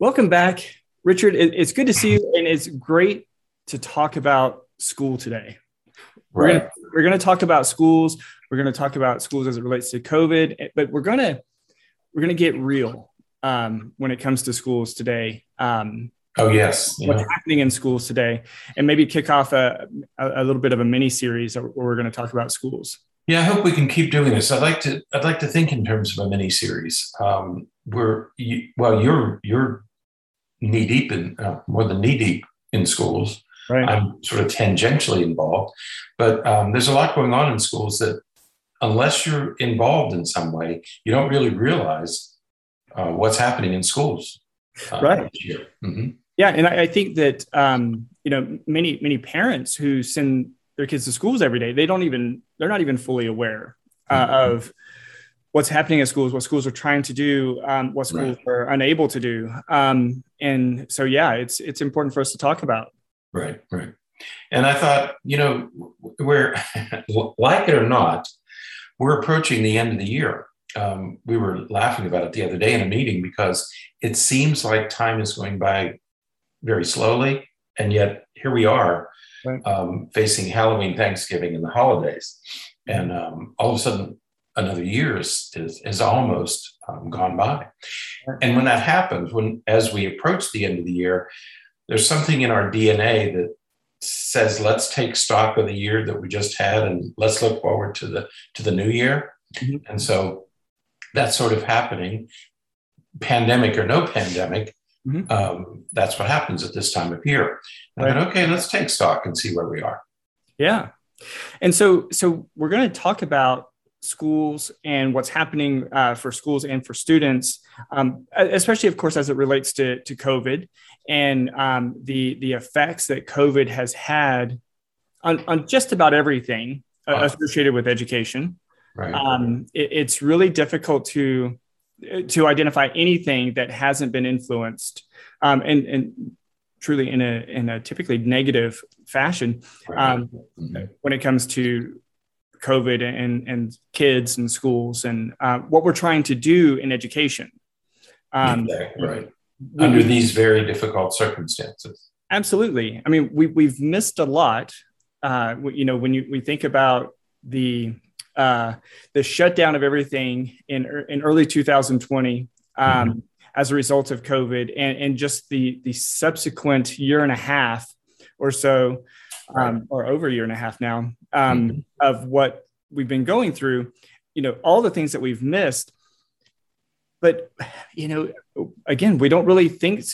Welcome back, Richard. It's good to see you, and it's great to talk about school today. Right. We're going to talk about schools. We're going to talk about schools as it relates to COVID, but we're going to we're going to get real um, when it comes to schools today. Um, oh yes, yeah. what's happening in schools today, and maybe kick off a, a, a little bit of a mini series where we're going to talk about schools. Yeah, I hope we can keep doing this. I'd like to. I'd like to think in terms of a mini series. Um, where you, well, you're you're knee deep in uh, more than knee deep in schools. Right. I'm sort of tangentially involved, but um, there's a lot going on in schools that, unless you're involved in some way, you don't really realize uh, what's happening in schools. Uh, right. Mm-hmm. Yeah, and I, I think that um, you know many many parents who send their kids to schools every day, they don't even they're not even fully aware uh, mm-hmm. of what's happening at schools, what schools are trying to do, um, what schools right. are unable to do. Um, and so, yeah, it's it's important for us to talk about. Right, right. And I thought, you know, we're like it or not, we're approaching the end of the year. Um, we were laughing about it the other day in a meeting because it seems like time is going by very slowly, and yet here we are right. um, facing Halloween, Thanksgiving, and the holidays, and um, all of a sudden another year is, is, is almost um, gone by. And when that happens, when as we approach the end of the year, there's something in our DNA that says let's take stock of the year that we just had and let's look forward to the to the new year. Mm-hmm. And so that's sort of happening, pandemic or no pandemic. Mm-hmm. Um, that's what happens at this time of year. Right. Okay, let's take stock and see where we are. Yeah. And so so we're going to talk about schools and what's happening uh, for schools and for students, um, especially, of course, as it relates to, to COVID and um, the, the effects that COVID has had on, on just about everything uh, associated with education. Right. Um, it, it's really difficult to to identify anything that hasn't been influenced um, and, and truly in a in a typically negative fashion um, mm-hmm. when it comes to COVID and, and kids and schools and uh, what we're trying to do in education. Um, right. We, Under these very difficult circumstances. Absolutely. I mean, we, we've missed a lot. Uh, you know, when you, we think about the, uh, the shutdown of everything in, in early 2020 um, mm-hmm. as a result of COVID and, and just the, the subsequent year and a half or so um, or over a year and a half now um, mm-hmm. of what we've been going through, you know, all the things that we've missed. But, you know, again, we don't really think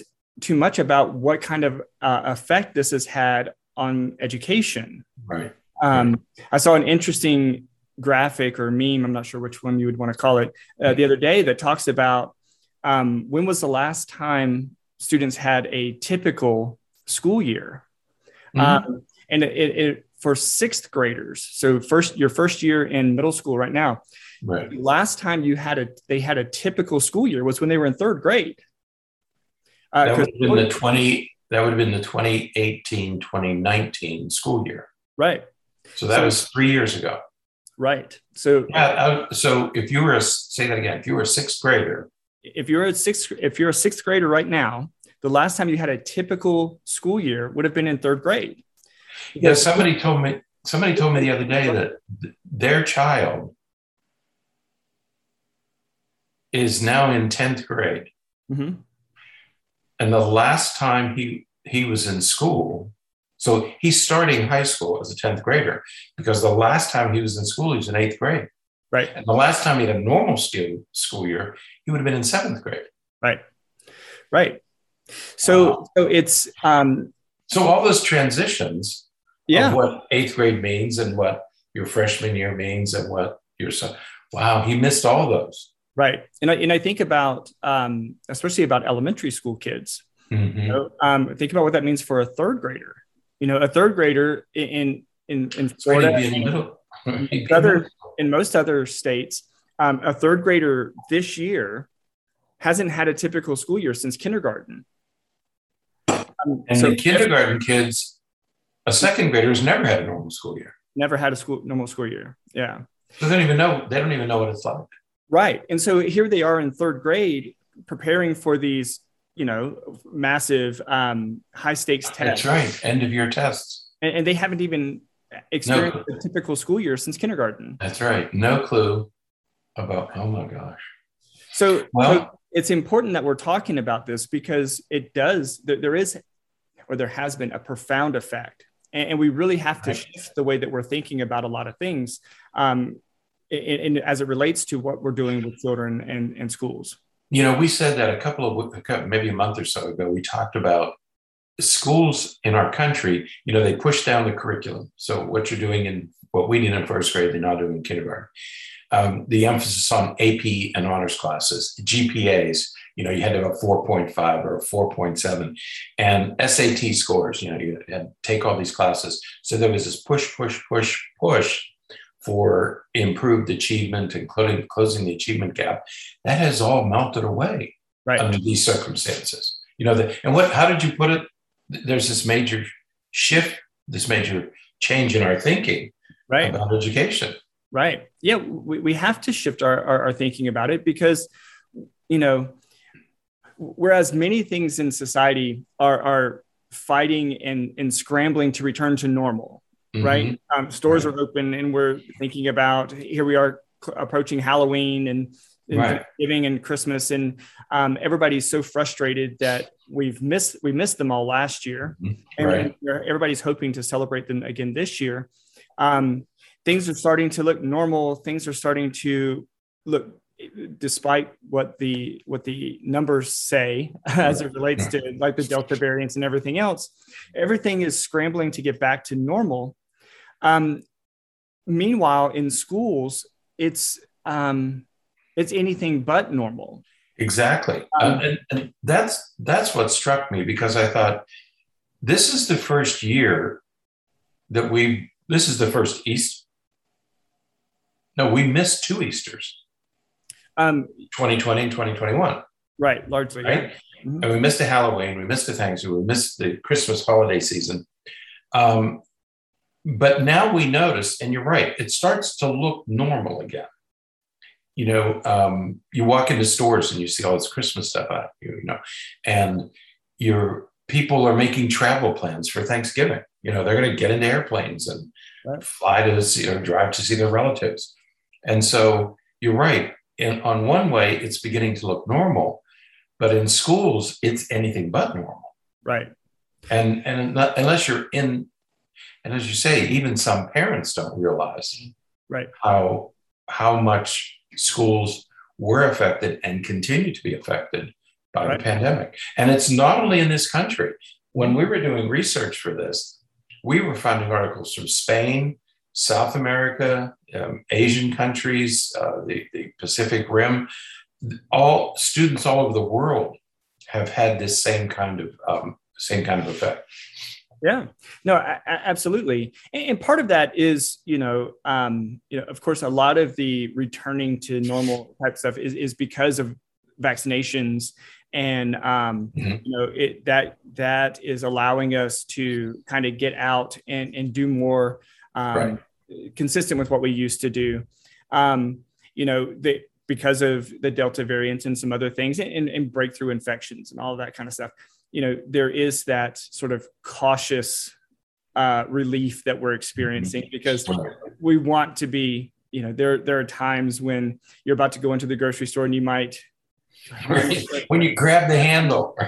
too much about what kind of uh, effect this has had on education. Right. Um, I saw an interesting graphic or meme, I'm not sure which one you would want to call it, uh, the other day that talks about um, when was the last time students had a typical school year? Mm-hmm. Um, and it, it, for sixth graders, so first your first year in middle school right now, right. last time you had a they had a typical school year was when they were in third grade. Uh, that would have been the 20 that would have been the 2018 2019 school year. Right. So that so, was 3 years ago. Right. So yeah, uh, so if you were a say that again, if you were a sixth grader, if you're a sixth if you're a sixth grader right now, the last time you had a typical school year would have been in third grade. Yeah, somebody told me somebody told me the other day that their child is now in 10th grade. Mm-hmm. And the last time he he was in school, so he's starting high school as a 10th grader because the last time he was in school, he was in eighth grade. Right. And the last time he had a normal school school year, he would have been in seventh grade. Right. Right. So wow. so it's um so all those transitions yeah. of what eighth grade means and what your freshman year means and what your son. Wow, he missed all those. Right, and I, and I think about um, especially about elementary school kids. Mm-hmm. You know, um, think about what that means for a third grader. You know, a third grader in in in Florida, in, other in most other states, um, a third grader this year hasn't had a typical school year since kindergarten. Um, and so the kindergarten kids a second grader has never had a normal school year. Never had a school normal school year. Yeah. So they don't even know. They don't even know what it's like. Right. And so here they are in third grade preparing for these you know massive um, high stakes tests. That's right. End of year tests. And, and they haven't even experienced no. a typical school year since kindergarten. That's right. No clue about. Oh my gosh. So, well, so it's important that we're talking about this because it does. There is, or there has been, a profound effect, and, and we really have to shift the way that we're thinking about a lot of things. Um, in, in, as it relates to what we're doing with children and, and schools. You know, we said that a couple of maybe a month or so ago. We talked about schools in our country. You know, they push down the curriculum. So what you're doing in what we did in first grade, they're not doing in kindergarten. Um, the emphasis on AP and honors classes, GPAs. You know, you had to have a 4.5 or a 4.7, and SAT scores. You know, you had to take all these classes. So there was this push, push, push, push for improved achievement, including closing the achievement gap, that has all melted away right. under these circumstances. You know, the, and what? How did you put it? There's this major shift, this major change in our thinking right. about education. Right. Yeah, we, we have to shift our, our, our thinking about it because, you know, whereas many things in society are, are fighting and, and scrambling to return to normal, mm-hmm. right? Um, stores right. are open, and we're thinking about here we are approaching Halloween and, and right. Thanksgiving and Christmas, and um, everybody's so frustrated that we've missed we missed them all last year, mm-hmm. and right. everybody's hoping to celebrate them again this year. Um, things are starting to look normal. Things are starting to look despite what the what the numbers say as it relates to like the delta variants and everything else everything is scrambling to get back to normal um, meanwhile, in schools, it's um, it's anything but normal. Exactly, um, and, and that's that's what struck me because I thought this is the first year that we this is the first East. No, we missed two Easters. Um, 2020 and 2021. Right, largely. Right. Mm-hmm. And we missed a Halloween, we missed the Thanksgiving, we missed the Christmas holiday season. Um, but now we notice, and you're right, it starts to look normal again. You know, um, you walk into stores and you see all this Christmas stuff out, you know, and your people are making travel plans for Thanksgiving. You know, they're going to get into airplanes and right. fly to see or drive to see their relatives. And so you're right. In, on one way, it's beginning to look normal, but in schools, it's anything but normal. Right. And and not, unless you're in and as you say, even some parents don't realize right how how much schools were affected and continue to be affected by right. the pandemic. And it's not only in this country. When we were doing research for this, we were finding articles from Spain, South America, um, Asian countries, uh, the, the Pacific Rim. All students all over the world have had this same kind of um, same kind of effect. Yeah, no, I, I, absolutely. And, and, part of that is, you know, um, you know, of course, a lot of the returning to normal type stuff is, is because of vaccinations and um, mm-hmm. you know it that that is allowing us to kind of get out and and do more um, right. Consistent with what we used to do. Um, you know the, because of the delta variant and some other things and, and breakthrough infections and all of that kind of stuff you know there is that sort of cautious uh, relief that we're experiencing mm-hmm. because we want to be you know there there are times when you're about to go into the grocery store and you might when you grab the handle.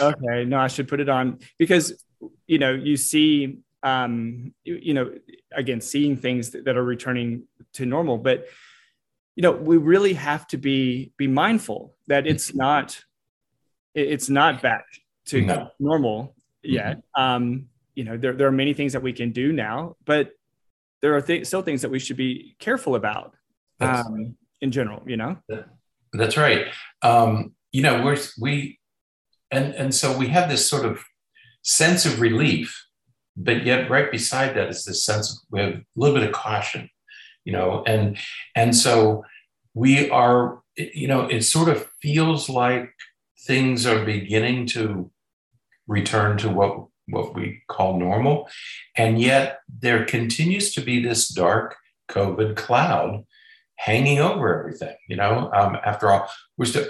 Okay no i should put it on because you know you see um you, know again seeing things that, are returning to normal but you know we really have to be be mindful that it's mm-hmm. not it's not back to no. normal yet. Mm-hmm. Um, you know, there, there are many things that we can do now, but there are th- still things that we should be careful about um, in general, you know? That's right. Um, you know, we're, we, and, and so we have this sort of sense of relief, but yet right beside that is this sense of, we have a little bit of caution, you know, and, and so we are, you know, it sort of feels like things are beginning to return to what, what we call normal. And yet there continues to be this dark COVID cloud hanging over everything. You know, um, after all, we're still,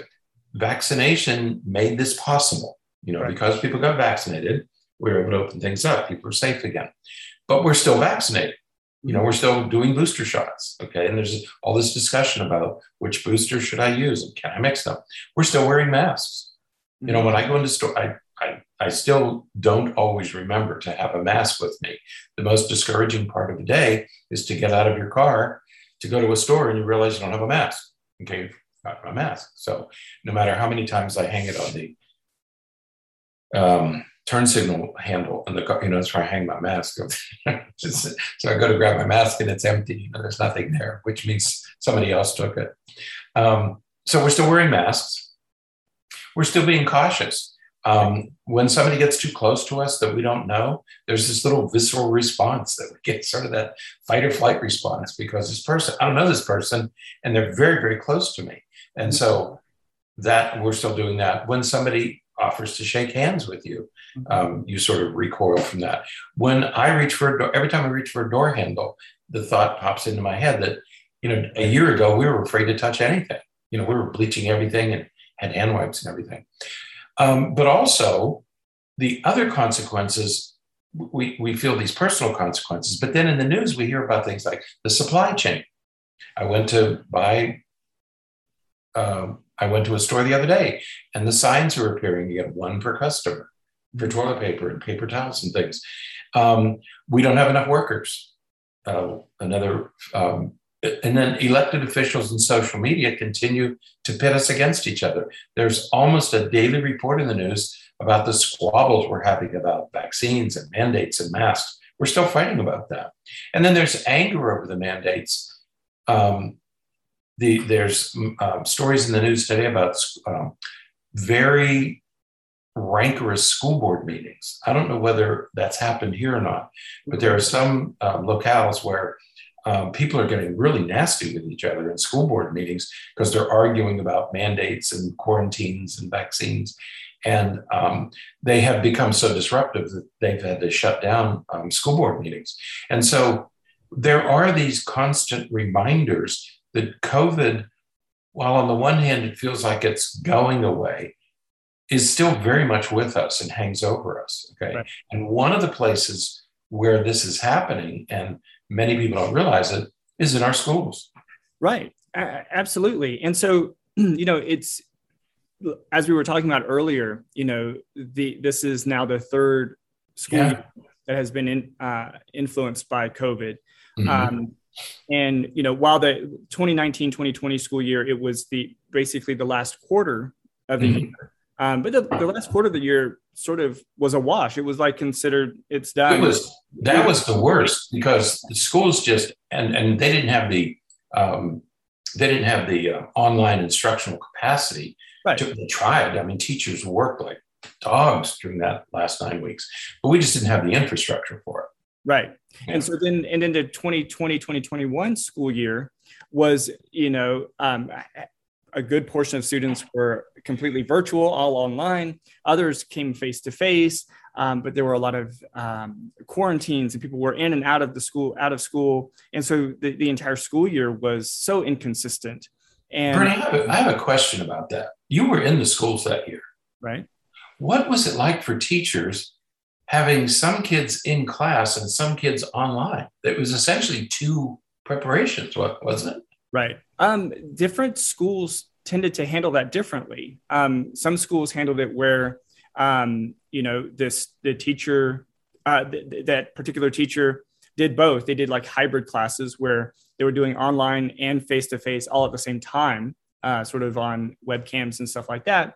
vaccination made this possible. You know, right. because people got vaccinated, we were able to open things up. People are safe again, but we're still vaccinated. You know, we're still doing booster shots. Okay. And there's all this discussion about which booster should I use and can I mix them? We're still wearing masks. You know, when I go into store, I, I, I still don't always remember to have a mask with me. The most discouraging part of the day is to get out of your car to go to a store and you realize you don't have a mask. Okay, you've got my mask. So no matter how many times I hang it on the um, turn signal handle in the you know, that's where I hang my mask. so I go to grab my mask and it's empty. You know, there's nothing there, which means somebody else took it. Um, so we're still wearing masks. We're still being cautious. Um, when somebody gets too close to us that we don't know, there's this little visceral response that we get sort of that fight or flight response because this person, I don't know this person, and they're very, very close to me. And so that we're still doing that. When somebody offers to shake hands with you, mm-hmm. um, you sort of recoil from that. When I reach for a door, every time I reach for a door handle, the thought pops into my head that, you know, a year ago we were afraid to touch anything. You know, we were bleaching everything and had hand wipes and everything. Um, but also, the other consequences, we, we feel these personal consequences. But then in the news, we hear about things like the supply chain. I went to buy, um, I went to a store the other day, and the signs were appearing. You get one per customer for toilet paper and paper towels and things. Um, we don't have enough workers. Uh, another um, and then elected officials and social media continue to pit us against each other. There's almost a daily report in the news about the squabbles we're having about vaccines and mandates and masks. We're still fighting about that. And then there's anger over the mandates. Um, the, there's um, stories in the news today about um, very rancorous school board meetings. I don't know whether that's happened here or not, but there are some uh, locales where um, people are getting really nasty with each other in school board meetings because they're arguing about mandates and quarantines and vaccines. And um, they have become so disruptive that they've had to shut down um, school board meetings. And so there are these constant reminders that COVID, while on the one hand it feels like it's going away, is still very much with us and hangs over us. Okay. Right. And one of the places where this is happening, and many people don't realize it, is in our schools. Right. absolutely. And so, you know, it's as we were talking about earlier, you know, the this is now the third school yeah. that has been in, uh, influenced by COVID. Mm-hmm. Um, and you know, while the 2019-2020 school year, it was the basically the last quarter of the mm-hmm. year. Um, but the, the last quarter of the year sort of was a wash. It was like considered it's done. It was that was the worst because the schools just and and they didn't have the um, they didn't have the uh, online instructional capacity right. to they tried. I mean, teachers worked like dogs during that last nine weeks, but we just didn't have the infrastructure for it. Right. And so then and then the 2020 2021 school year was you know um, a good portion of students were completely virtual, all online. Others came face to face, but there were a lot of um, quarantines and people were in and out of the school, out of school, and so the, the entire school year was so inconsistent. And Berney, I have, a, I have a question about that. You were in the schools that year, right? What was it like for teachers having some kids in class and some kids online? It was essentially two preparations, wasn't it? Right. Um, different schools tended to handle that differently. Um, some schools handled it where, um, you know, this the teacher, uh, th- that particular teacher did both. They did like hybrid classes where they were doing online and face to face all at the same time, uh, sort of on webcams and stuff like that.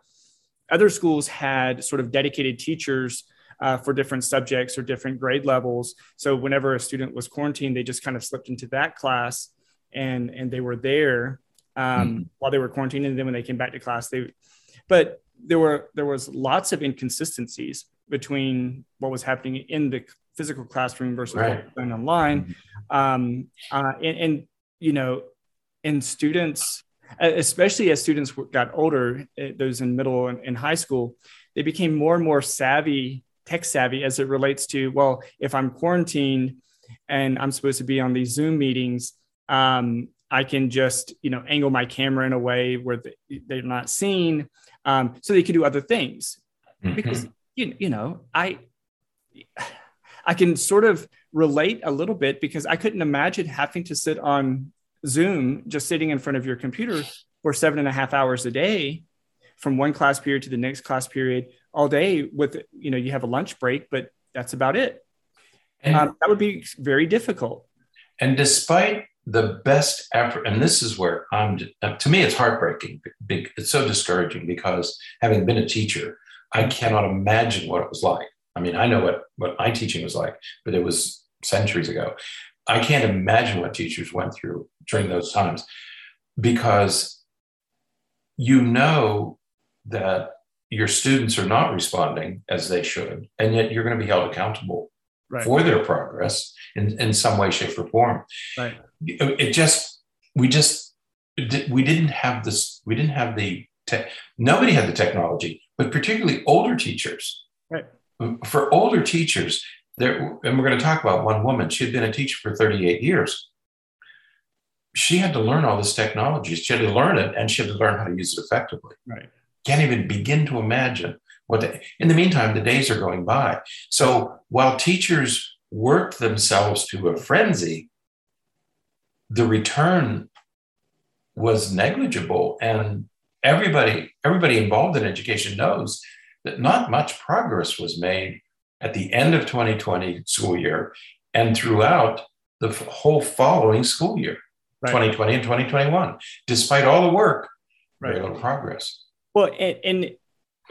Other schools had sort of dedicated teachers uh, for different subjects or different grade levels. So whenever a student was quarantined, they just kind of slipped into that class and and they were there um, mm while they were quarantined, and then when they came back to class, they. But there were there was lots of inconsistencies between what was happening in the physical classroom versus right. what was going online, mm-hmm. um, uh, and, and you know, and students, especially as students got older, eh, those in middle and, and high school, they became more and more savvy, tech savvy as it relates to well, if I'm quarantined and I'm supposed to be on these Zoom meetings um, I can just, you know, angle my camera in a way where they're not seen, um, so they can do other things. Mm-hmm. Because you, you know, I I can sort of relate a little bit because I couldn't imagine having to sit on Zoom, just sitting in front of your computer for seven and a half hours a day, from one class period to the next class period all day. With you know, you have a lunch break, but that's about it. And um, that would be very difficult. And despite the best effort, and this is where I'm, to me, it's heartbreaking. It's so discouraging because having been a teacher, I cannot imagine what it was like. I mean, I know what, what my teaching was like, but it was centuries ago. I can't imagine what teachers went through during those times because you know that your students are not responding as they should, and yet you're going to be held accountable right. for their progress in, in some way, shape, or form. Right. It just, we just, we didn't have this, we didn't have the, te- nobody had the technology, but particularly older teachers. Right. For older teachers, there, and we're going to talk about one woman, she had been a teacher for 38 years. She had to learn all this technology. She had to learn it and she had to learn how to use it effectively. Right. Can't even begin to imagine what the, in the meantime, the days are going by. So while teachers work themselves to a frenzy, the return was negligible. And everybody, everybody involved in education knows that not much progress was made at the end of 2020 school year and throughout the whole following school year, right. 2020 and 2021. Despite all the work, right. very little progress. Well, and,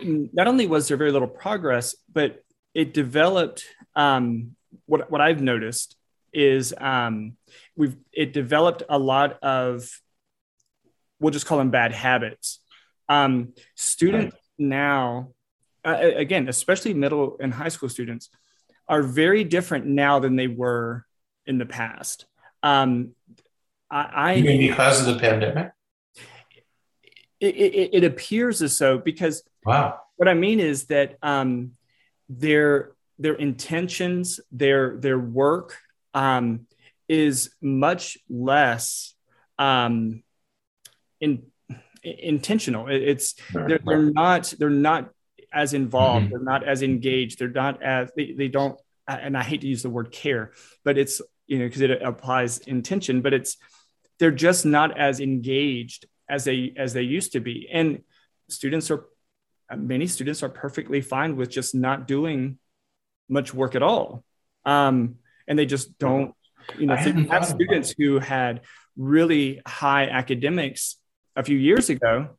and not only was there very little progress, but it developed. Um, what what I've noticed is um, we've it developed a lot of we'll just call them bad habits. Um, students right. now, uh, again, especially middle and high school students, are very different now than they were in the past. Um, I, I because of the pandemic? It, it, it appears as so because wow what I mean is that um, their their intentions, their their work um, is much less um, in, intentional. It's they're, they're not they're not as involved. Mm-hmm. They're not as engaged. They're not as they, they don't. And I hate to use the word care, but it's you know because it applies intention. But it's they're just not as engaged as they as they used to be. And students are many students are perfectly fine with just not doing much work at all. Um, and they just don't, you know, have students who had really high academics a few years ago.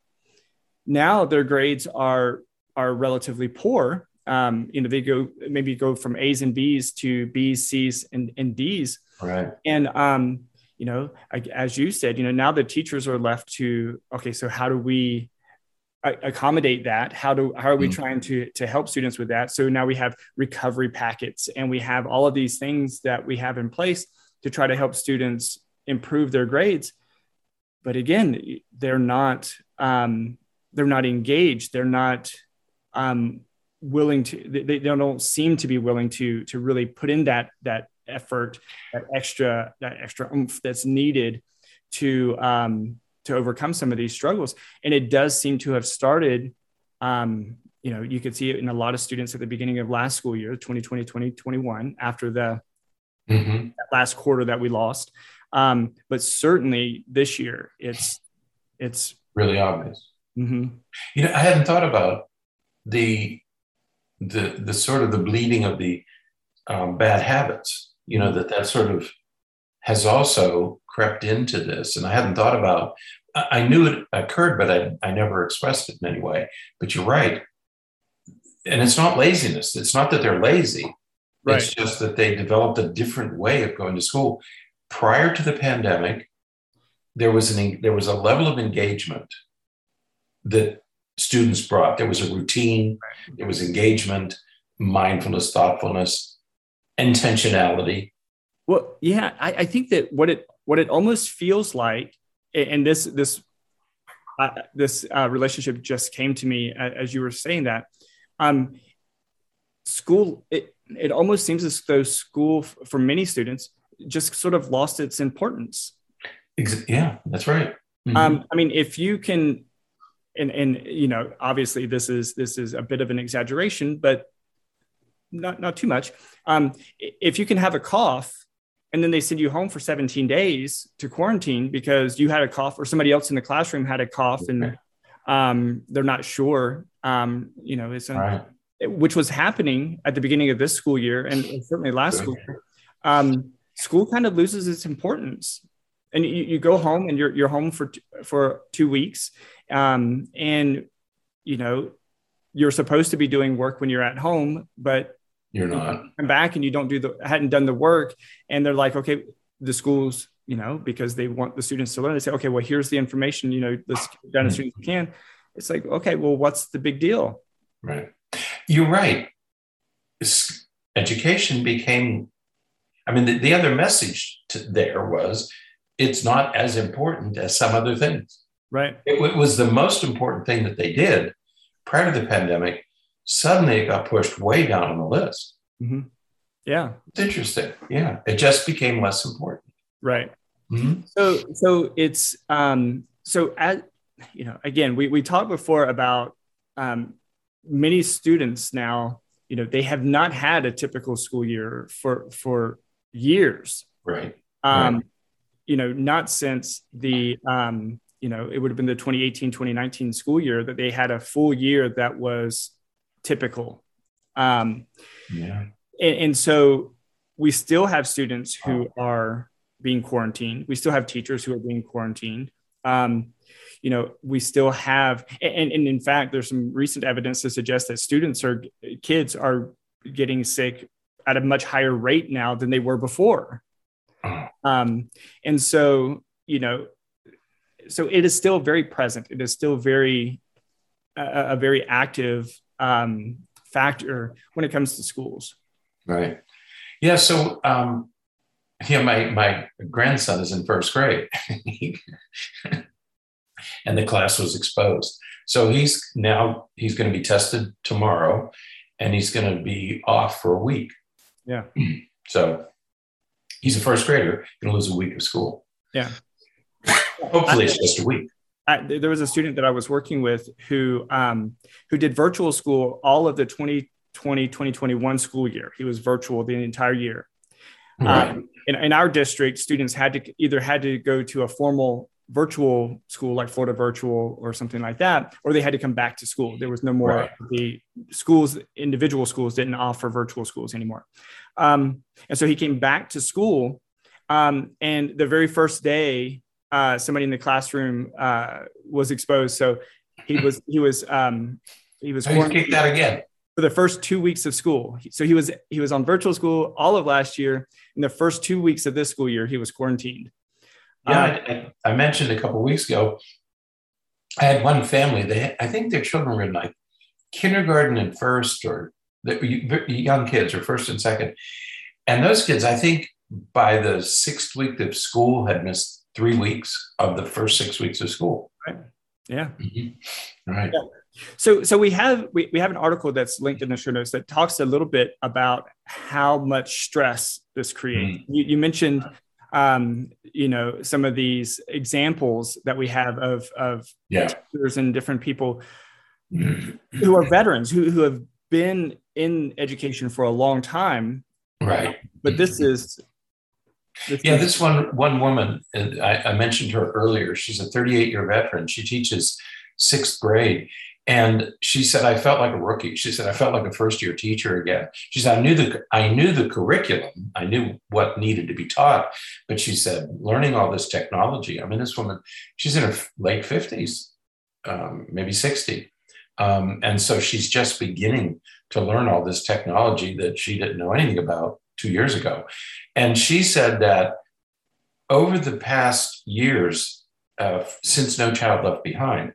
Now their grades are are relatively poor. Um, you know, they go maybe go from A's and B's to B's, C's, and, and D's. Right. And um, you know, as you said, you know, now the teachers are left to okay, so how do we accommodate that? How do how are we mm-hmm. trying to to help students with that? So now we have recovery packets and we have all of these things that we have in place to try to help students improve their grades. But again they're not um, they're not engaged. They're not um, willing to they, they don't seem to be willing to to really put in that that effort that extra that extra oomph that's needed to um, to overcome some of these struggles. And it does seem to have started. Um, you know, you could see it in a lot of students at the beginning of last school year, 2020, 2021, after the mm-hmm. last quarter that we lost. Um, but certainly this year, it's it's really obvious. Mm-hmm. You know, I hadn't thought about the the the sort of the bleeding of the um, bad habits. You know that that sort of has also crept into this. And I hadn't thought about, I knew it occurred, but I, I never expressed it in any way. But you're right. And it's not laziness. It's not that they're lazy. Right. It's just that they developed a different way of going to school. Prior to the pandemic, there was an there was a level of engagement that students brought. There was a routine, there was engagement, mindfulness, thoughtfulness, intentionality. Well, yeah, I, I think that what it what it almost feels like, and this this uh, this uh, relationship just came to me as you were saying that. Um, school, it it almost seems as though school for many students just sort of lost its importance. yeah, that's right. Mm-hmm. Um, I mean, if you can, and and you know, obviously this is this is a bit of an exaggeration, but not not too much. Um, if you can have a cough and then they send you home for 17 days to quarantine because you had a cough or somebody else in the classroom had a cough and um, they're not sure um, you know it's right. which was happening at the beginning of this school year and certainly last school year um, school kind of loses its importance and you, you go home and you're, you're home for for two weeks um, and you know you're supposed to be doing work when you're at home but you're not. come back and you don't do the hadn't done the work and they're like okay the schools you know because they want the students to learn. They say okay well here's the information you know let's get done as soon as we mm-hmm. can. It's like okay well what's the big deal? Right. You're right. Education became i mean the, the other message to, there was it's not as important as some other things. Right. It, it was the most important thing that they did prior to the pandemic suddenly it got pushed way down on the list. Mm-hmm. Yeah. It's interesting. Yeah. It just became less important. Right. Mm-hmm. So, so it's, um, so as, you know, again, we, we talked before about, um, many students now, you know, they have not had a typical school year for, for years. Right. Um, right. you know, not since the, um, you know, it would have been the 2018, 2019 school year that they had a full year that was typical. Um, yeah. And, and, so we still have students who are being quarantined. We still have teachers who are being quarantined. Um, you know, we still have, and, and in fact, there's some recent evidence to suggest that students or kids are getting sick at a much higher rate now than they were before. Uh-huh. Um, and so, you know, so it is still very present. It is still very, a, a very active um, factor when it comes to schools. Right. Yeah. So, um, yeah, my my grandson is in first grade, and the class was exposed. So he's now he's going to be tested tomorrow, and he's going to be off for a week. Yeah. So he's a first grader, going to lose a week of school. Yeah. Hopefully, it's just a week. I, there was a student that I was working with who um, who did virtual school all of the 2020 2021 school year. He was virtual the entire year. Right. Um, in, in our district, students had to either had to go to a formal virtual school like Florida Virtual or something like that, or they had to come back to school. There was no more right. the schools, individual schools didn't offer virtual schools anymore. Um, and so he came back to school. Um, and the very first day uh, somebody in the classroom uh, was exposed. So he was he was um, he was kicked out again for the first two weeks of school. So he was he was on virtual school all of last year. In the first two weeks of this school year, he was quarantined. Yeah, um, I, I, mentioned a couple weeks ago. I had one family. They I think their children were in like kindergarten and first, or the young kids, or first and second. And those kids, I think, by the sixth week of school, had missed three weeks of the first six weeks of school. Right. Yeah. Mm-hmm. Right. Yeah. So, so we have we, we have an article that's linked in the show notes that talks a little bit about how much stress this creates. Mm-hmm. You, you, mentioned, um, you know, some of these examples that we have of of yeah. teachers and different people mm-hmm. who are veterans who who have been in education for a long time. Right. But this is yeah, this one one woman I, I mentioned her earlier. She's a 38 year veteran. She teaches sixth grade, and she said I felt like a rookie. She said I felt like a first year teacher again. She said I knew the I knew the curriculum. I knew what needed to be taught, but she said learning all this technology. I mean, this woman, she's in her late 50s, um, maybe 60. Um, and so she's just beginning to learn all this technology that she didn't know anything about two years ago. And she said that over the past years, uh, since No Child Left Behind,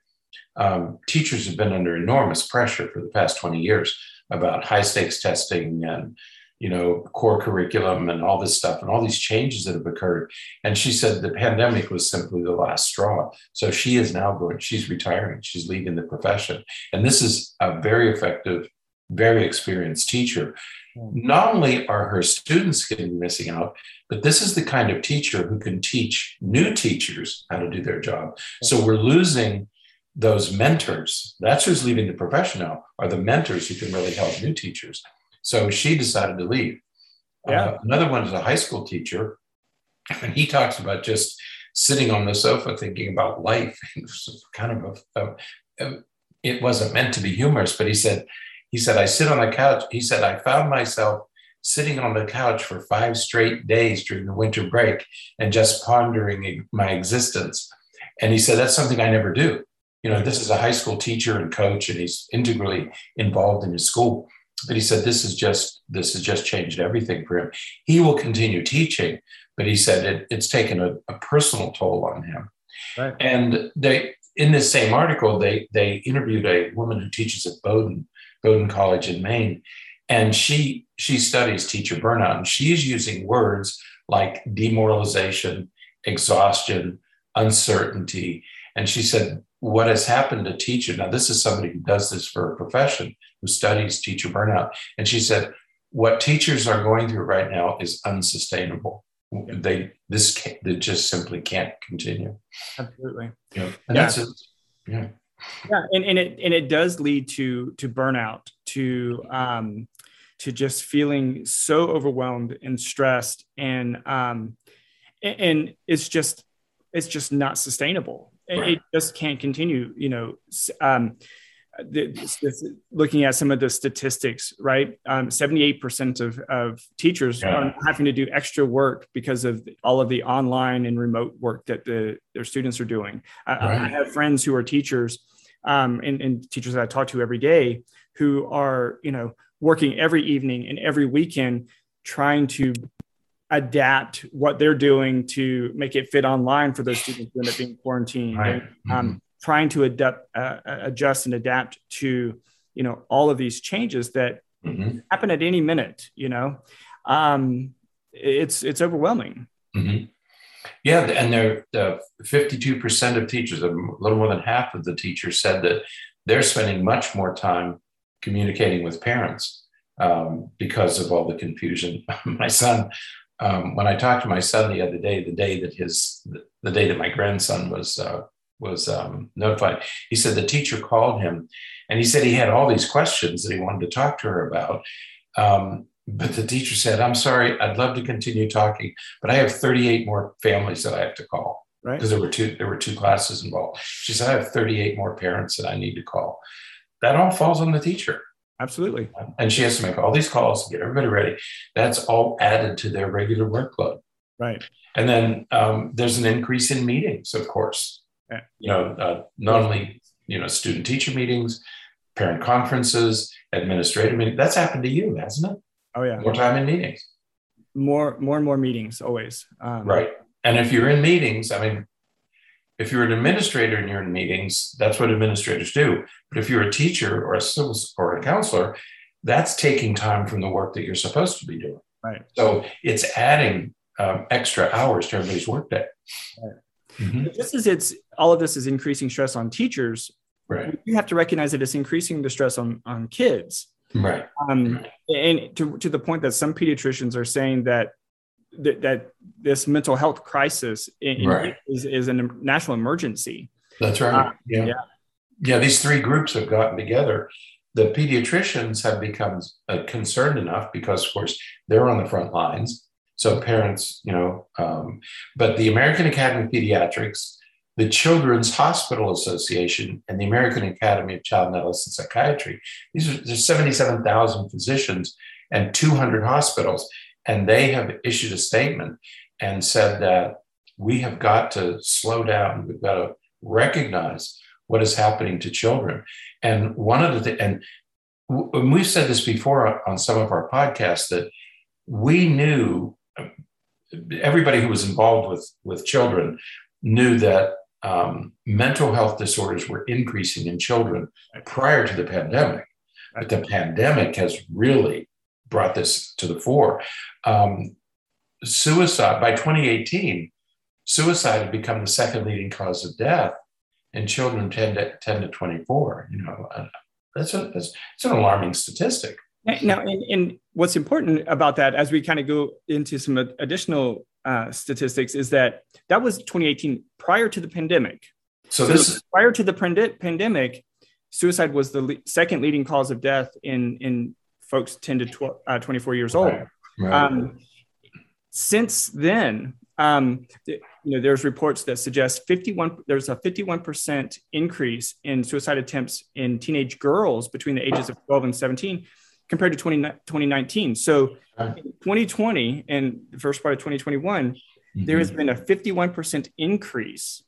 um, teachers have been under enormous pressure for the past 20 years about high stakes testing and you know core curriculum and all this stuff and all these changes that have occurred. And she said the pandemic was simply the last straw. So she is now going she's retiring she's leaving the profession. And this is a very effective very experienced teacher not only are her students getting missing out, but this is the kind of teacher who can teach new teachers how to do their job. So we're losing those mentors. That's who's leaving the profession now, are the mentors who can really help new teachers. So she decided to leave. Yeah. Uh, another one is a high school teacher, and he talks about just sitting on the sofa thinking about life. It was kind of a, a, a, it wasn't meant to be humorous, but he said, he said, I sit on the couch. He said, I found myself sitting on the couch for five straight days during the winter break and just pondering my existence. And he said, that's something I never do. You know, this is a high school teacher and coach, and he's integrally involved in his school. But he said, this is just, this has just changed everything for him. He will continue teaching, but he said it, it's taken a, a personal toll on him. Right. And they, in this same article, they they interviewed a woman who teaches at Bowdoin Bowdoin College in Maine, and she she studies teacher burnout, and she's using words like demoralization, exhaustion, uncertainty, and she said what has happened to teacher. Now, this is somebody who does this for a profession who studies teacher burnout, and she said what teachers are going through right now is unsustainable. They this they just simply can't continue. Absolutely. Yeah, and yeah. that's it. Yeah yeah and, and it and it does lead to to burnout to um to just feeling so overwhelmed and stressed and um and it's just it's just not sustainable right. it just can't continue you know um this, this, looking at some of the statistics, right? Um, 78% of, of teachers yeah. are having to do extra work because of all of the online and remote work that the, their students are doing. I, right. I have friends who are teachers um, and, and teachers that I talk to every day who are, you know, working every evening and every weekend trying to adapt what they're doing to make it fit online for those students who end up being quarantined. Right. And, um, mm-hmm. Trying to adapt, uh, adjust and adapt to, you know, all of these changes that mm-hmm. happen at any minute. You know, um, it's it's overwhelming. Yeah, and there, uh, 52% of teachers, a little more than half of the teachers said that they're spending much more time communicating with parents um, because of all the confusion. my son, um, when I talked to my son the other day, the day that his, the day that my grandson was uh, was um, notified, he said the teacher called him, and he said he had all these questions that he wanted to talk to her about. Um, but the teacher said, I'm sorry, I'd love to continue talking, but I have 38 more families that I have to call. Right. Because there were two, there were two classes involved. She said, I have 38 more parents that I need to call. That all falls on the teacher. Absolutely. And she has to make all these calls, to get everybody ready. That's all added to their regular workload. Right. And then um, there's an increase in meetings, of course. Yeah. You know, uh, not only you know student teacher meetings, parent conferences, administrative meetings. That's happened to you, hasn't it? Oh yeah. More time in meetings. More, more and more meetings always. Um, right. And if you're in meetings, I mean, if you're an administrator and you're in meetings, that's what administrators do. But if you're a teacher or a civil or a counselor, that's taking time from the work that you're supposed to be doing. Right. So it's adding um, extra hours to everybody's workday. Right. Mm-hmm. Just as it's all of this is increasing stress on teachers, right. you have to recognize that it's increasing the stress on on kids. Right. Um, and to, to the point that some pediatricians are saying that that, that this mental health crisis in, right. is, is a national emergency. That's right. Uh, yeah. yeah. Yeah. These three groups have gotten together. The pediatricians have become uh, concerned enough because, of course, they're on the front lines. So parents, you know, um, but the American Academy of Pediatrics the Children's Hospital Association and the American Academy of Child and Adolescent Psychiatry. These are there's 77,000 physicians and 200 hospitals, and they have issued a statement and said that we have got to slow down. We've got to recognize what is happening to children. And one of the and we've said this before on some of our podcasts that we knew everybody who was involved with with children knew that um, mental health disorders were increasing in children prior to the pandemic. But the pandemic has really brought this to the fore. Um, suicide, by 2018, suicide had become the second leading cause of death in children 10 to, 10 to 24. You know, uh, that's, a, that's, that's an alarming statistic. Now, and, and what's important about that, as we kind of go into some additional uh, statistics, is that that was 2018 prior to the pandemic. So, so this prior to the pandemic, suicide was the le- second leading cause of death in in folks 10 to 12, uh, 24 years old. Right. Right. Um, since then, um, you know, there's reports that suggest 51. There's a 51 percent increase in suicide attempts in teenage girls between the ages of 12 and 17 compared to 20, 2019. So, in 2020 and the first part of 2021, mm-hmm. there has been a 51 percent increase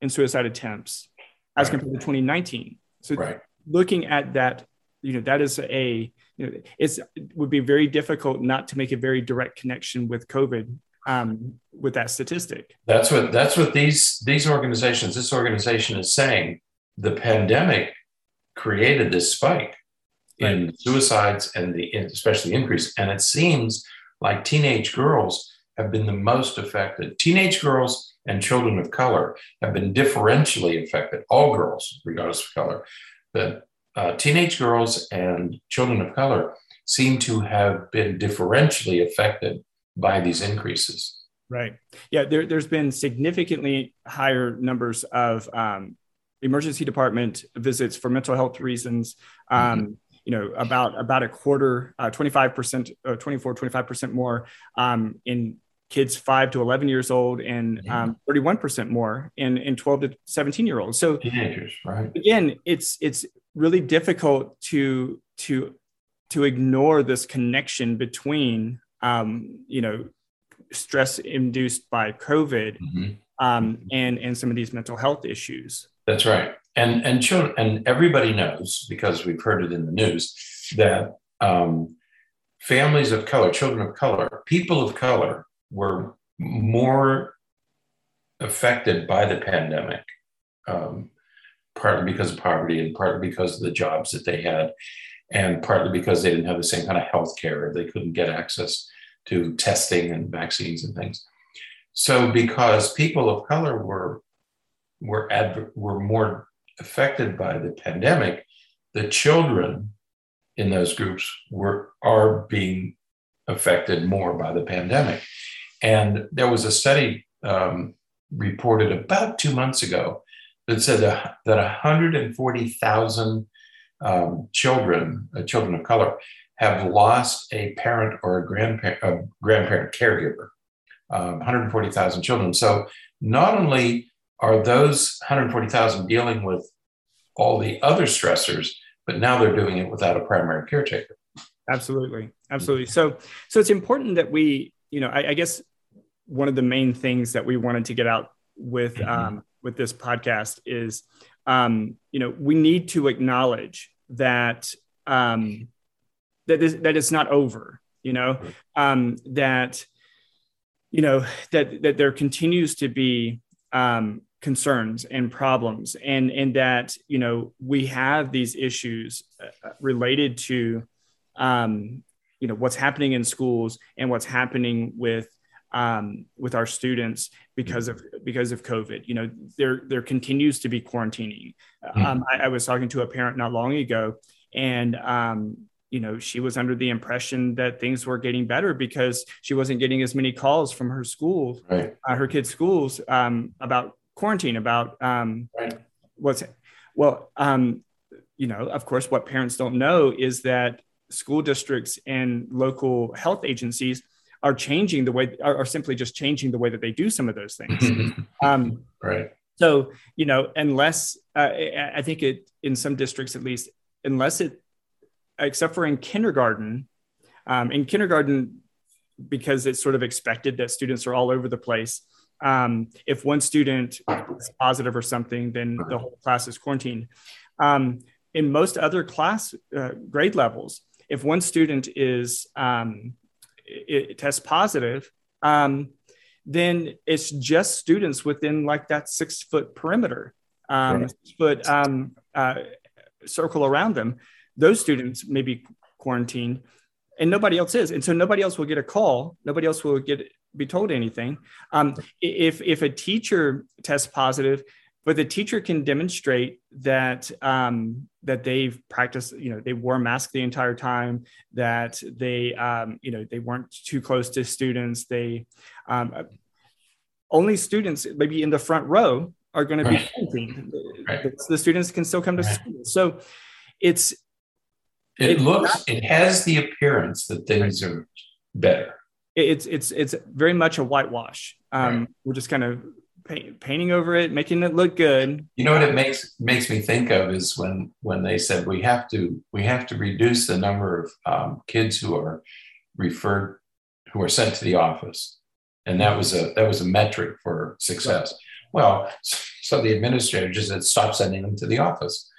in suicide attempts as right. compared to 2019. So, right. looking at that, you know, that is a you know, it's it would be very difficult not to make a very direct connection with COVID um, with that statistic. That's what that's what these these organizations, this organization is saying. The pandemic created this spike right. in suicides and the especially increase, and it seems like teenage girls have been the most affected. Teenage girls and children of color have been differentially affected. All girls, regardless of color, but uh, teenage girls and children of color seem to have been differentially affected by these increases. Right. Yeah, there, has been significantly higher numbers of um, emergency department visits for mental health reasons. Um, mm-hmm. You know, about about a quarter, uh, 25%, uh, 24, 25% more um, in kids five to 11 years old and um, 31% more in, in 12 to 17 year olds. So teenagers, right. Again, it's, it's really difficult to, to, to ignore this connection between, um, you know, stress induced by COVID mm-hmm. um, and, and some of these mental health issues. That's right. And, and children, and everybody knows because we've heard it in the news that um, families of color, children of color, people of color were more affected by the pandemic, um, partly because of poverty and partly because of the jobs that they had, and partly because they didn't have the same kind of health care. They couldn't get access to testing and vaccines and things. So, because people of color were were adver- were more affected by the pandemic, the children in those groups were are being affected more by the pandemic. And there was a study um, reported about two months ago that said that 140,000 um, children, uh, children of color, have lost a parent or a grandparent, a grandparent caregiver. Um, 140,000 children. So not only are those 140,000 dealing with all the other stressors, but now they're doing it without a primary caretaker. Absolutely, absolutely. So, so it's important that we, you know, I, I guess one of the main things that we wanted to get out with mm-hmm. um, with this podcast is um, you know we need to acknowledge that um, that this, that it's not over you know um, that you know that that there continues to be um, concerns and problems and and that you know we have these issues uh, related to um, you know what's happening in schools and what's happening with um, with our students because of because of COVID. You know, there there continues to be quarantining. Mm-hmm. Um, I, I, was talking to a parent not long ago, and um, you know, she was under the impression that things were getting better because she wasn't getting as many calls from her school, right. uh, her kids' schools, um, about quarantine, about um, right. what's well. Um, you know, of course, what parents don't know is that school districts and local health agencies are changing the way are, are simply just changing the way that they do some of those things um, right so you know unless uh, i think it in some districts at least unless it except for in kindergarten um, in kindergarten because it's sort of expected that students are all over the place um, if one student is positive or something then the whole class is quarantined um, in most other class uh, grade levels if one student is um, it, it tests positive, um, then it's just students within like that six foot perimeter, um, right. six foot um, uh, circle around them. Those students may be quarantined, and nobody else is, and so nobody else will get a call. Nobody else will get be told anything. Um, if if a teacher tests positive, but the teacher can demonstrate that um, that they've practiced you know they wore a mask the entire time that they um, you know they weren't too close to students they um, only students maybe in the front row are going to be quarantined right. the students can still come to right. school so it's it, it looks not, it has the appearance that things are better it's it's it's very much a whitewash um, right. we're just kind of paint, painting over it, making it look good. You know what it makes makes me think of is when when they said we have to we have to reduce the number of um, kids who are referred who are sent to the office, and that was a that was a metric for success. Right. Well, so the administrator just said stop sending them to the office.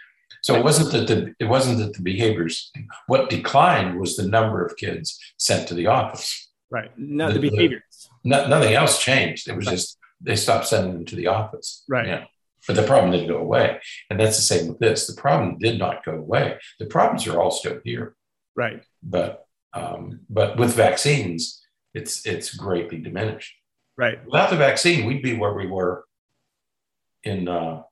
So it wasn't that the it wasn't that the behaviors what declined was the number of kids sent to the office. Right. Not the, the behaviors. The, no, nothing else changed. It was right. just they stopped sending them to the office. Right. Yeah. But the problem didn't go away. And that's the same with this. The problem did not go away. The problems are all still here. Right. But um, but with vaccines, it's it's greatly diminished. Right. Without the vaccine, we'd be where we were in uh,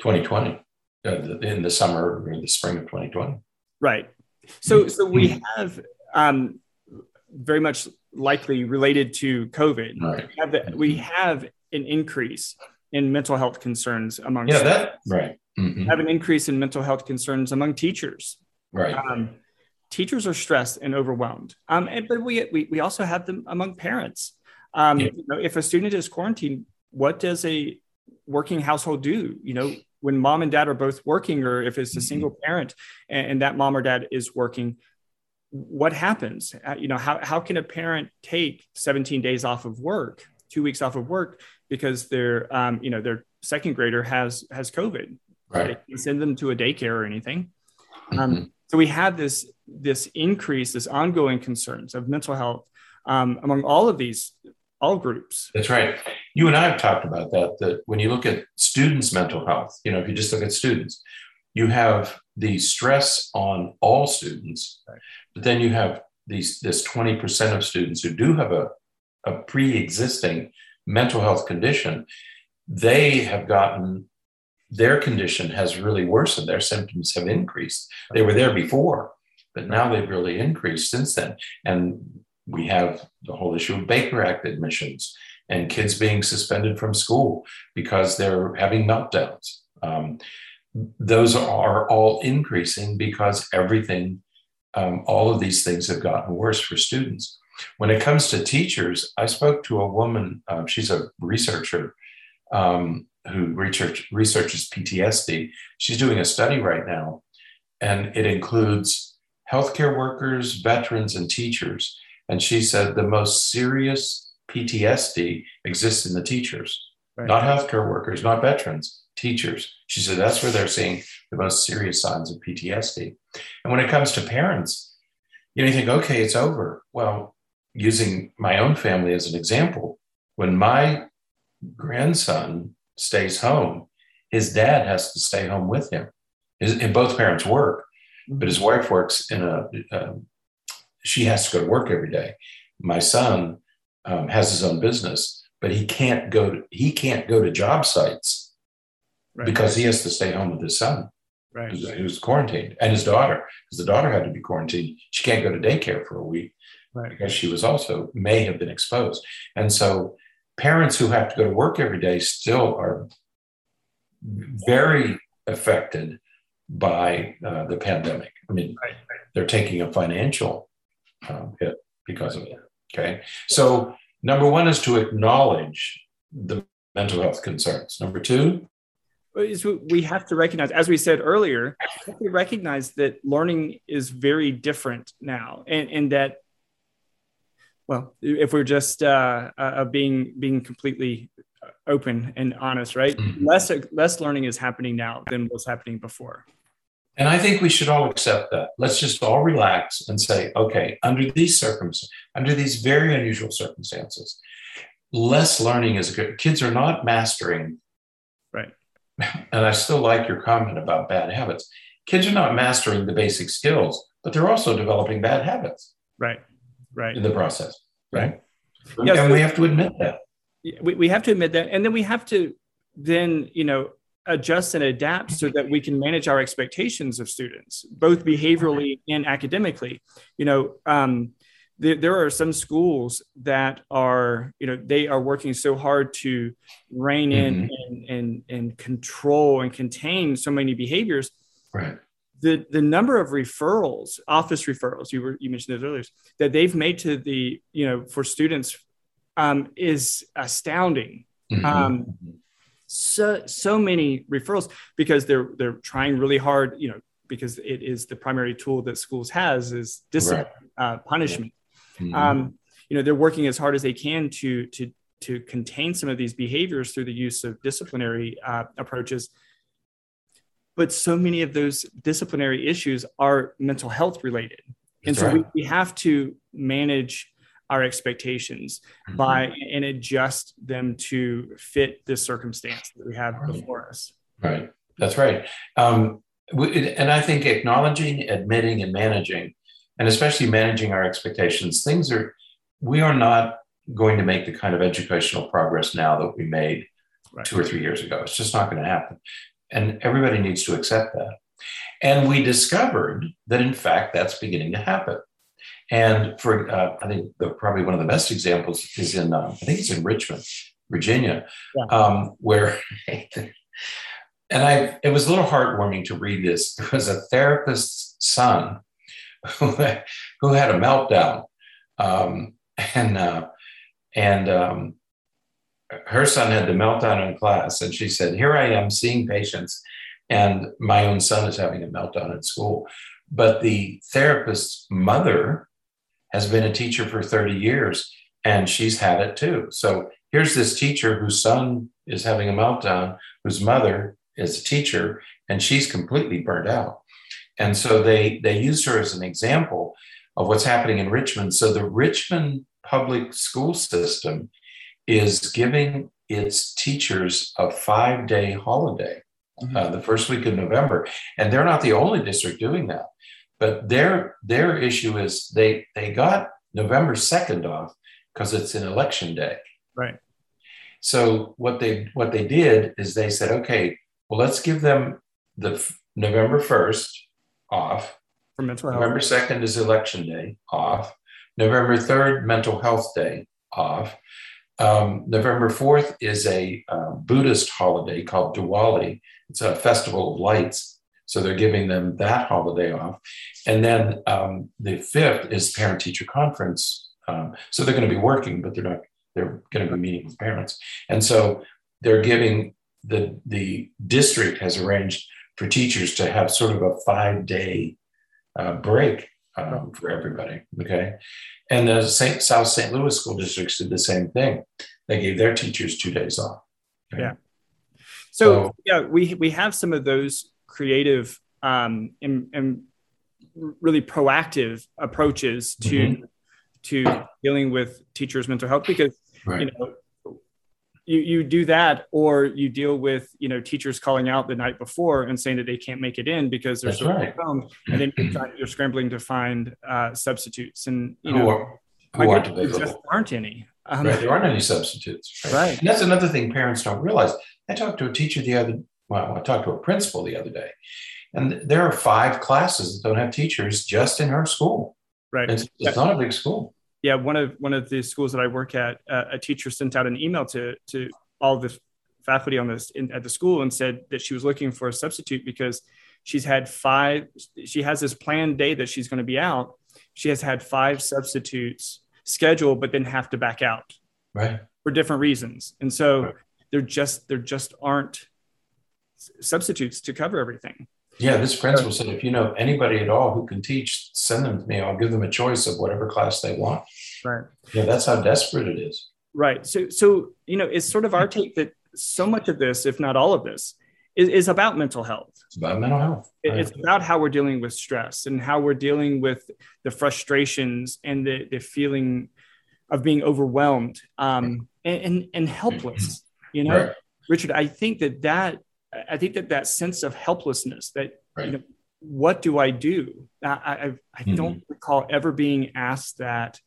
2020, uh, in the summer or in the spring of 2020. Right. So so we hmm. have um, very much likely related to COVID. Right. We, have the, we have an increase in mental health concerns among yeah that right mm-hmm. have an increase in mental health concerns among teachers right um, teachers are stressed and overwhelmed um, and, but we, we we also have them among parents um, yeah. you know, if a student is quarantined what does a working household do you know when mom and dad are both working or if it's a mm-hmm. single parent and, and that mom or dad is working what happens? Uh, you know, how, how can a parent take 17 days off of work, two weeks off of work because their, um, you know, their second grader has, has COVID. Right. Send them to a daycare or anything. Um, mm-hmm. Um, so we have this, this increase, this ongoing concerns of mental health um, among all of these, all groups. That's right. You and I have talked about that, that when you look at students' mental health, you know, if you just look at students, you have the stress on all students, right. but then you have these this 20% of students who do have a, a pre-existing mental health condition. They have gotten their condition has really worsened. Their symptoms have increased. They were there before, but now they've really increased since then. And we have the whole issue of Baker Act admissions and kids being suspended from school because they're having meltdowns. Um, those are all increasing because everything, um, all of these things have gotten worse for students. When it comes to teachers, I spoke to a woman, uh, she's a researcher um, who research, researches PTSD. She's doing a study right now, and it includes healthcare workers, veterans, and teachers. And she said the most serious PTSD exists in the teachers, right. not healthcare workers, not veterans teachers. She said that's where they're seeing the most serious signs of PTSD. And when it comes to parents, you know, you think, okay, it's over. Well, using my own family as an example, when my grandson stays home, his dad has to stay home with him. His, and both parents work, but his wife works in a, um, she has to go to work every day. My son um, has his own business, but he can't go to, he can't go to job sites right. because he has to stay home with his son. Right. He was quarantined, and his daughter, because the daughter had to be quarantined. She can't go to daycare for a week right. because she was also may have been exposed. And so, parents who have to go to work every day still are very affected by uh, the pandemic. I mean, right. they're taking a financial um, hit because of it. Okay. So, number one is to acknowledge the mental health concerns. Number two, is we have to recognize, as we said earlier, we recognize that learning is very different now, and, and that, well, if we're just uh, uh, being being completely open and honest, right? Mm-hmm. Less less learning is happening now than was happening before. And I think we should all accept that. Let's just all relax and say, okay, under these circumstances, under these very unusual circumstances, less learning is good. Kids are not mastering and I still like your comment about bad habits. Kids are not mastering the basic skills, but they're also developing bad habits. Right. Right. In the process. Right. Yes, and we have to admit that. We, we have to admit that. And then we have to then you know adjust and adapt so that we can manage our expectations of students both behaviorally and academically you know um, there, there are some schools that are you know they are working so hard to rein in mm-hmm. and, and and control and contain so many behaviors right the the number of referrals office referrals you were you mentioned those earlier that they've made to the you know for students um, is astounding mm-hmm. um, so so many referrals because they're they're trying really hard you know because it is the primary tool that schools has is discipline right. uh, punishment mm-hmm. um, you know they're working as hard as they can to to to contain some of these behaviors through the use of disciplinary uh, approaches but so many of those disciplinary issues are mental health related and so right. we, we have to manage our expectations mm-hmm. by and adjust them to fit the circumstance that we have before us right that's right um, and i think acknowledging admitting and managing and especially managing our expectations. Things are, we are not going to make the kind of educational progress now that we made right. two or three years ago. It's just not going to happen. And everybody needs to accept that. And we discovered that, in fact, that's beginning to happen. And for, uh, I think the, probably one of the best examples is in, uh, I think it's in Richmond, Virginia, yeah. um, where, and I, it was a little heartwarming to read this. It was a therapist's son who, had a meltdown. Um, and uh, and um, her son had the meltdown in class, and she said, "Here I am seeing patients, and my own son is having a meltdown at school." But the therapist's mother has been a teacher for 30 years, and she's had it too. So here's this teacher whose son is having a meltdown, whose mother is a teacher, and she's completely burnt out. And so they, they used her as an example of what's happening in Richmond. So the Richmond public school system is giving its teachers a five day holiday mm-hmm. uh, the first week of November. And they're not the only district doing that. But their, their issue is they, they got November 2nd off because it's an election day. Right. So what they what they did is they said, okay, well, let's give them the November 1st off. For mental health. November 2nd is election day, off. November 3rd, mental health day, off. Um, November 4th is a uh, Buddhist holiday called Diwali. It's a festival of lights. So they're giving them that holiday off. And then um, the 5th is parent teacher conference. Um, so they're going to be working, but they're not, they're going to be meeting with parents. And so they're giving the, the district has arranged for teachers to have sort of a five day uh, break um, for everybody. Okay. And the St. South St. Louis school districts did the same thing. They gave their teachers two days off. Okay? Yeah. So, so, yeah, we, we have some of those creative um, and, and really proactive approaches to mm-hmm. to dealing with teachers' mental health because right. you know you you do that or you deal with you know teachers calling out the night before and saying that they can't make it in because they're so right. overwhelmed and then you're, trying, you're, scrambling to find uh, substitutes and you know are, who aren't there just aren't any. Um, right there aren't any substitutes right? right. And that's another thing parents don't realize. I talked to a teacher the other well i talked to a principal the other day and there are five classes that don't have teachers just in her school. Right. It's, it's not a big school yeah, one of one of the schools that I work at, uh, a teacher sent out an email to to all the faculty on this in, at the school and said that she was looking for a substitute because she's had five. She has this planned day that she's going to be out. She has had five substitutes scheduled, but then have to back out, right, for different reasons. And so right. there just there just aren't substitutes to cover everything. Yeah, this principal said if you know anybody at all who can teach, send them to me. I'll give them a choice of whatever class they want. Right. Yeah, that's how desperate it is. Right. So, so you know, it's sort of our take that so much of this, if not all of this, is, is about mental health. It's about mental health. Right. It's about how we're dealing with stress and how we're dealing with the frustrations and the, the feeling of being overwhelmed um, and, and, and helpless. You know, right. Richard, I think that that I think that that sense of helplessness that right. you know, what do I do? I, I, I mm-hmm. don't recall ever being asked that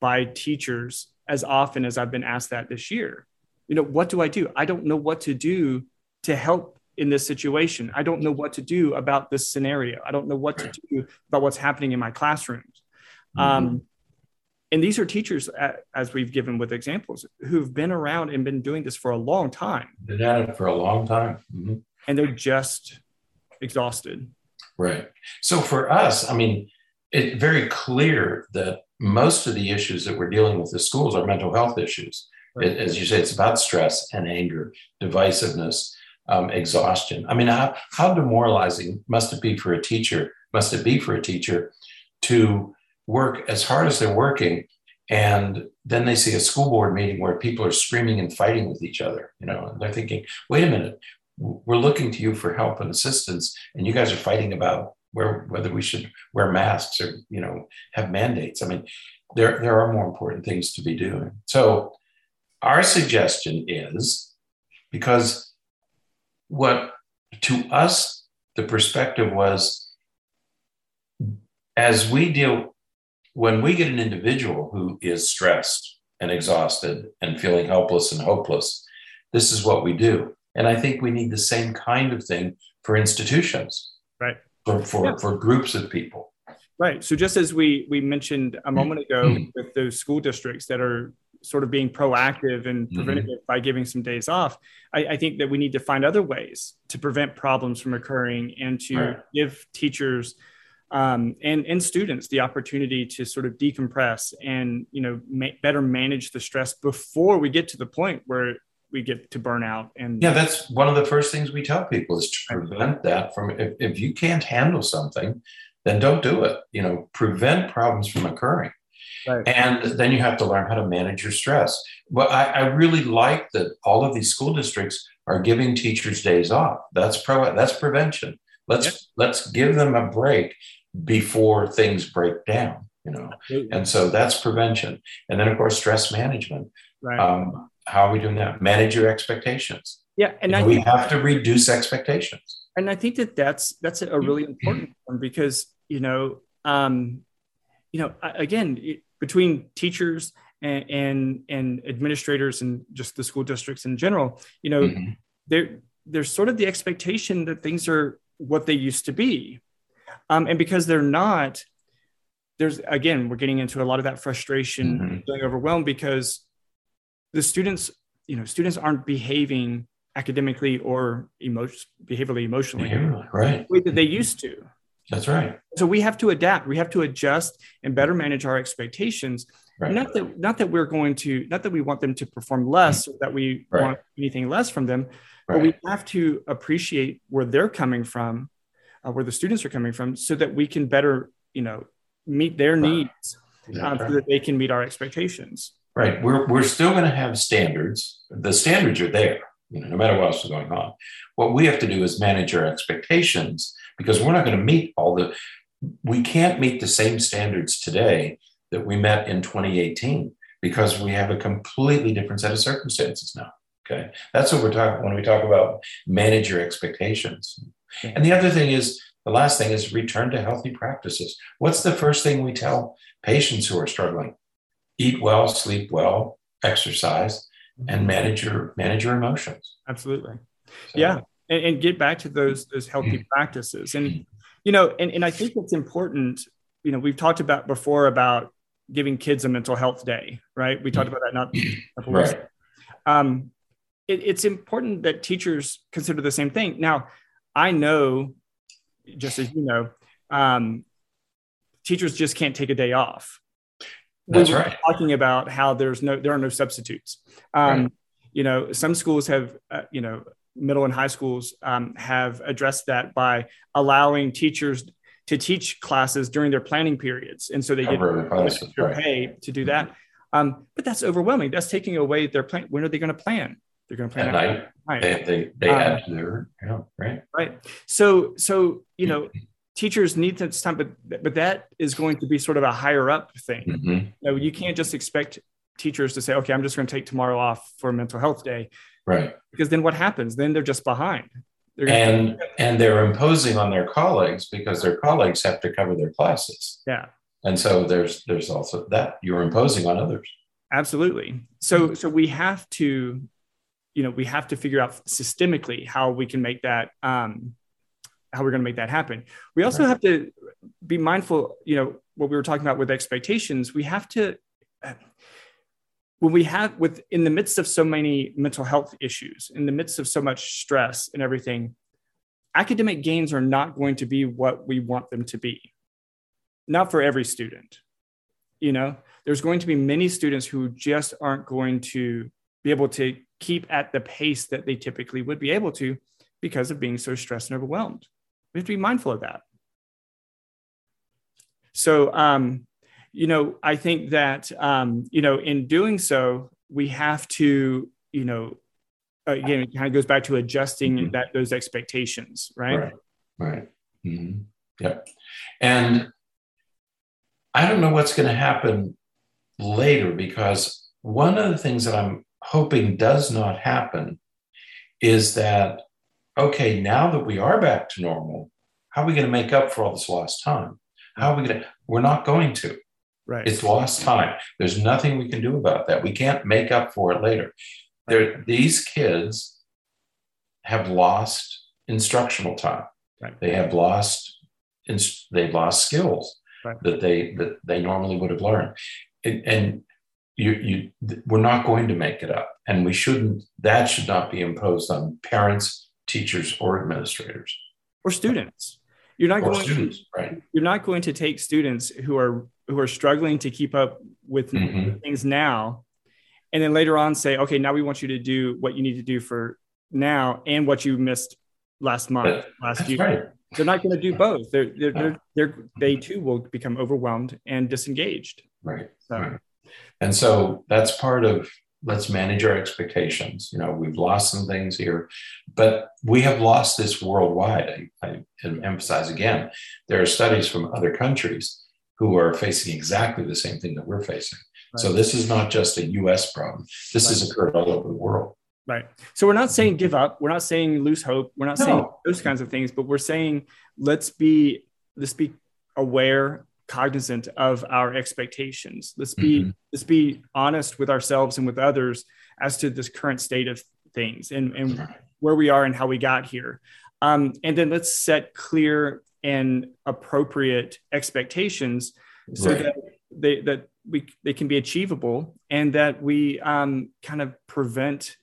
by teachers as often as I've been asked that this year. you know, what do I do? I don't know what to do to help in this situation. I don't know what to do about this scenario. I don't know what to do about what's happening in my classrooms. Mm-hmm. Um, and these are teachers, as we've given with examples, who've been around and been doing this for a long time. Been at it for a long time. Mm-hmm. And they're just exhausted. Right. So for us, I mean, it's very clear that most of the issues that we're dealing with in schools are mental health issues. Right. It, as you say, it's about stress and anger, divisiveness, um, exhaustion. I mean, how, how demoralizing must it be for a teacher? Must it be for a teacher to work as hard as they're working. And then they see a school board meeting where people are screaming and fighting with each other you know and they're thinking wait a minute. We're looking to you for help and assistance and you guys are fighting about where whether we should wear masks or you know have mandates. I mean there there are more important things to be doing. So our suggestion is because what to us the perspective was as we deal when we get an individual who is stressed and exhausted and feeling helpless and hopeless, this is what we do. And I think we need the same kind of thing for institutions, right? For for, yeah. for groups of people. Right. So just as we we mentioned a moment ago mm-hmm. with those school districts that are sort of being proactive and mm-hmm. preventative mm-hmm. by giving some days off, I, I, think that we need to find other ways to prevent problems from occurring and to right. give teachers um, and and students the opportunity to sort of decompress and you know ma- better manage the stress before we get to the point where we get to burnout and yeah that's one of the first things we tell people is to prevent that from if, if you can't handle something then don't do it. You know prevent problems from occurring. Right. and then you have to learn how to manage your stress. But I, I really like that all of these school districts are giving teachers days off. That's pro that's prevention. Let's yep. let's give them a break before things break down you know? And so that's prevention. And then of course stress management. Right. um, how are we doing that? Manage your expectations. Yeah and I we have to reduce expectations. And i think that that's that's a really important one because you know um, you know again between teachers and, and, and administrators and just the school districts in general you know mm-hmm. there there's sort of the expectation that things are what they used to be um, and because they're not, there's again, we're getting into a lot of that frustration, mm-hmm. feeling overwhelmed because the students, you know, students aren't behaving academically or emotion, behaviorally, emotionally, behaviorally, right? The way that they used to. That's right. So we have to adapt. We have to adjust and better manage our expectations. Right. Not that not that we're going to not that we want them to perform less or that we right. want anything less from them, right. but we have to appreciate where they're coming from uh, where the students are coming from so that we can better you know meet their needs um, so that they can meet our expectations. Right. We're, we're still going to have standards. The standards are there you know no matter what else is going on. What we have to do is manage our expectations because we're not going to meet all the we can't meet the same standards today that we met in 2018 because we have a completely different set of circumstances now okay? That's what we're talking when we talk about manage your expectations and the other thing is, the last thing is return to healthy practices. What's the first thing we tell patients who are struggling? Eat well, sleep well, exercise, and mm-hmm. manage your manage your emotions. Absolutely. So, yeah. And, and, get back to those those healthy practices. And you know, and, and I think it's important, you know, we've talked about before about giving kids a mental health day, right? We talked about that not right. Um, it, it's important that teachers consider the same thing. Now, I know, just as you know, um, teachers just can't take a day off. That's we right. Talking about how there's no, there are no substitutes. Um, right. You know, some schools have, uh, you know, middle and high schools um, have addressed that by allowing teachers to teach classes during their planning periods, and so they get extra pay to do that. Um, but that's overwhelming. That's taking away their plan. When are they going to plan? They're going to plan at night. night. They they, they um, add to their yeah, right. Right. So so you know teachers need this time, but but that is going to be sort of a higher up thing. Mm-hmm. You know, you can't just expect teachers to say, okay, I'm just going to take tomorrow off for mental health day. Right. Because then what happens? Then they're just behind. They're and and they're imposing on their colleagues because their colleagues have to cover their classes. Yeah. And so there's there's also that you're imposing on others. Absolutely. So so we have to you know, we have to figure out systemically how we can make that, um, how we're going to make that happen. We also have to be mindful, you know, what we were talking about with expectations. We have to, when we have with in the midst of so many mental health issues, in the midst of so much stress and everything, academic gains are not going to be what we want them to be. Not for every student. You know, there's going to be many students who just aren't going to be able to keep at the pace that they typically would be able to because of being so stressed and overwhelmed. We have to be mindful of that. So, um, you know, I think that, um, you know, in doing so, we have to, you know, again, it kind of goes back to adjusting mm-hmm. that those expectations, right? Right. Right. Mm-hmm. Yep. And I don't know what's going to happen later because one of the things that I'm hoping does not happen is that, okay, now that we are back to normal, how are we going to make up for all this lost time? How are we going to? We're not going to. Right. It's lost time. There's nothing we can do about that. We can't make up for it later. There, these kids have lost instructional time. Right. They have lost, they've lost skills right. that they that they normally would have learned, and, and you, you, we're not going to make it up, and we shouldn't. That should not be imposed on parents, teachers, or administrators, or students. You're not or going students, to, right? You're not going to take students who are who are struggling to keep up with mm-hmm. things now, and then later on say, okay, now we want you to do what you need to do for now and what you missed last month, last year. Right. They're not going to do both. They're, they're, they're, they're, they too will become overwhelmed and disengaged. Right. So. right. And so that's part of let's manage our expectations. You know, we've lost some things here, but we have lost this worldwide. I, I emphasize again, there are studies from other countries who are facing exactly the same thing that we're facing. Right. So this is not just a US problem. This right. has occurred all over the world. Right. So we're not saying give up. We're not saying lose hope. We're not no. saying those kinds of things, but we're saying let's be let's be aware, cognizant of our expectations. Let's be mm-hmm. let's be honest with ourselves and with others as to this current state of things and, and where we are and how we got here. Um, and then let's set clear and appropriate expectations so right. that they that we they can be achievable and that we um, kind of prevent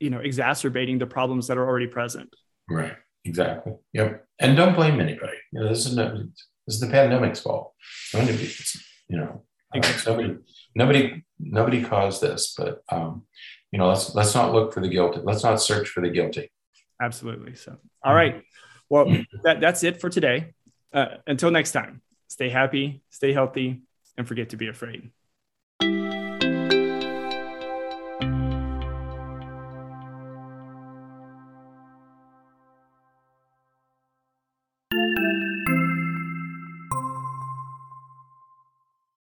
you know exacerbating the problems that are already present right exactly yep and don't blame anybody you know this is no, this is the pandemic's fault. Nobody you know nobody nobody nobody caused this but um you know let's let's not look for the guilty. Let's not search for the guilty. Absolutely. So all right. Well that, that's it for today. Uh, until next time stay happy stay healthy and forget to be afraid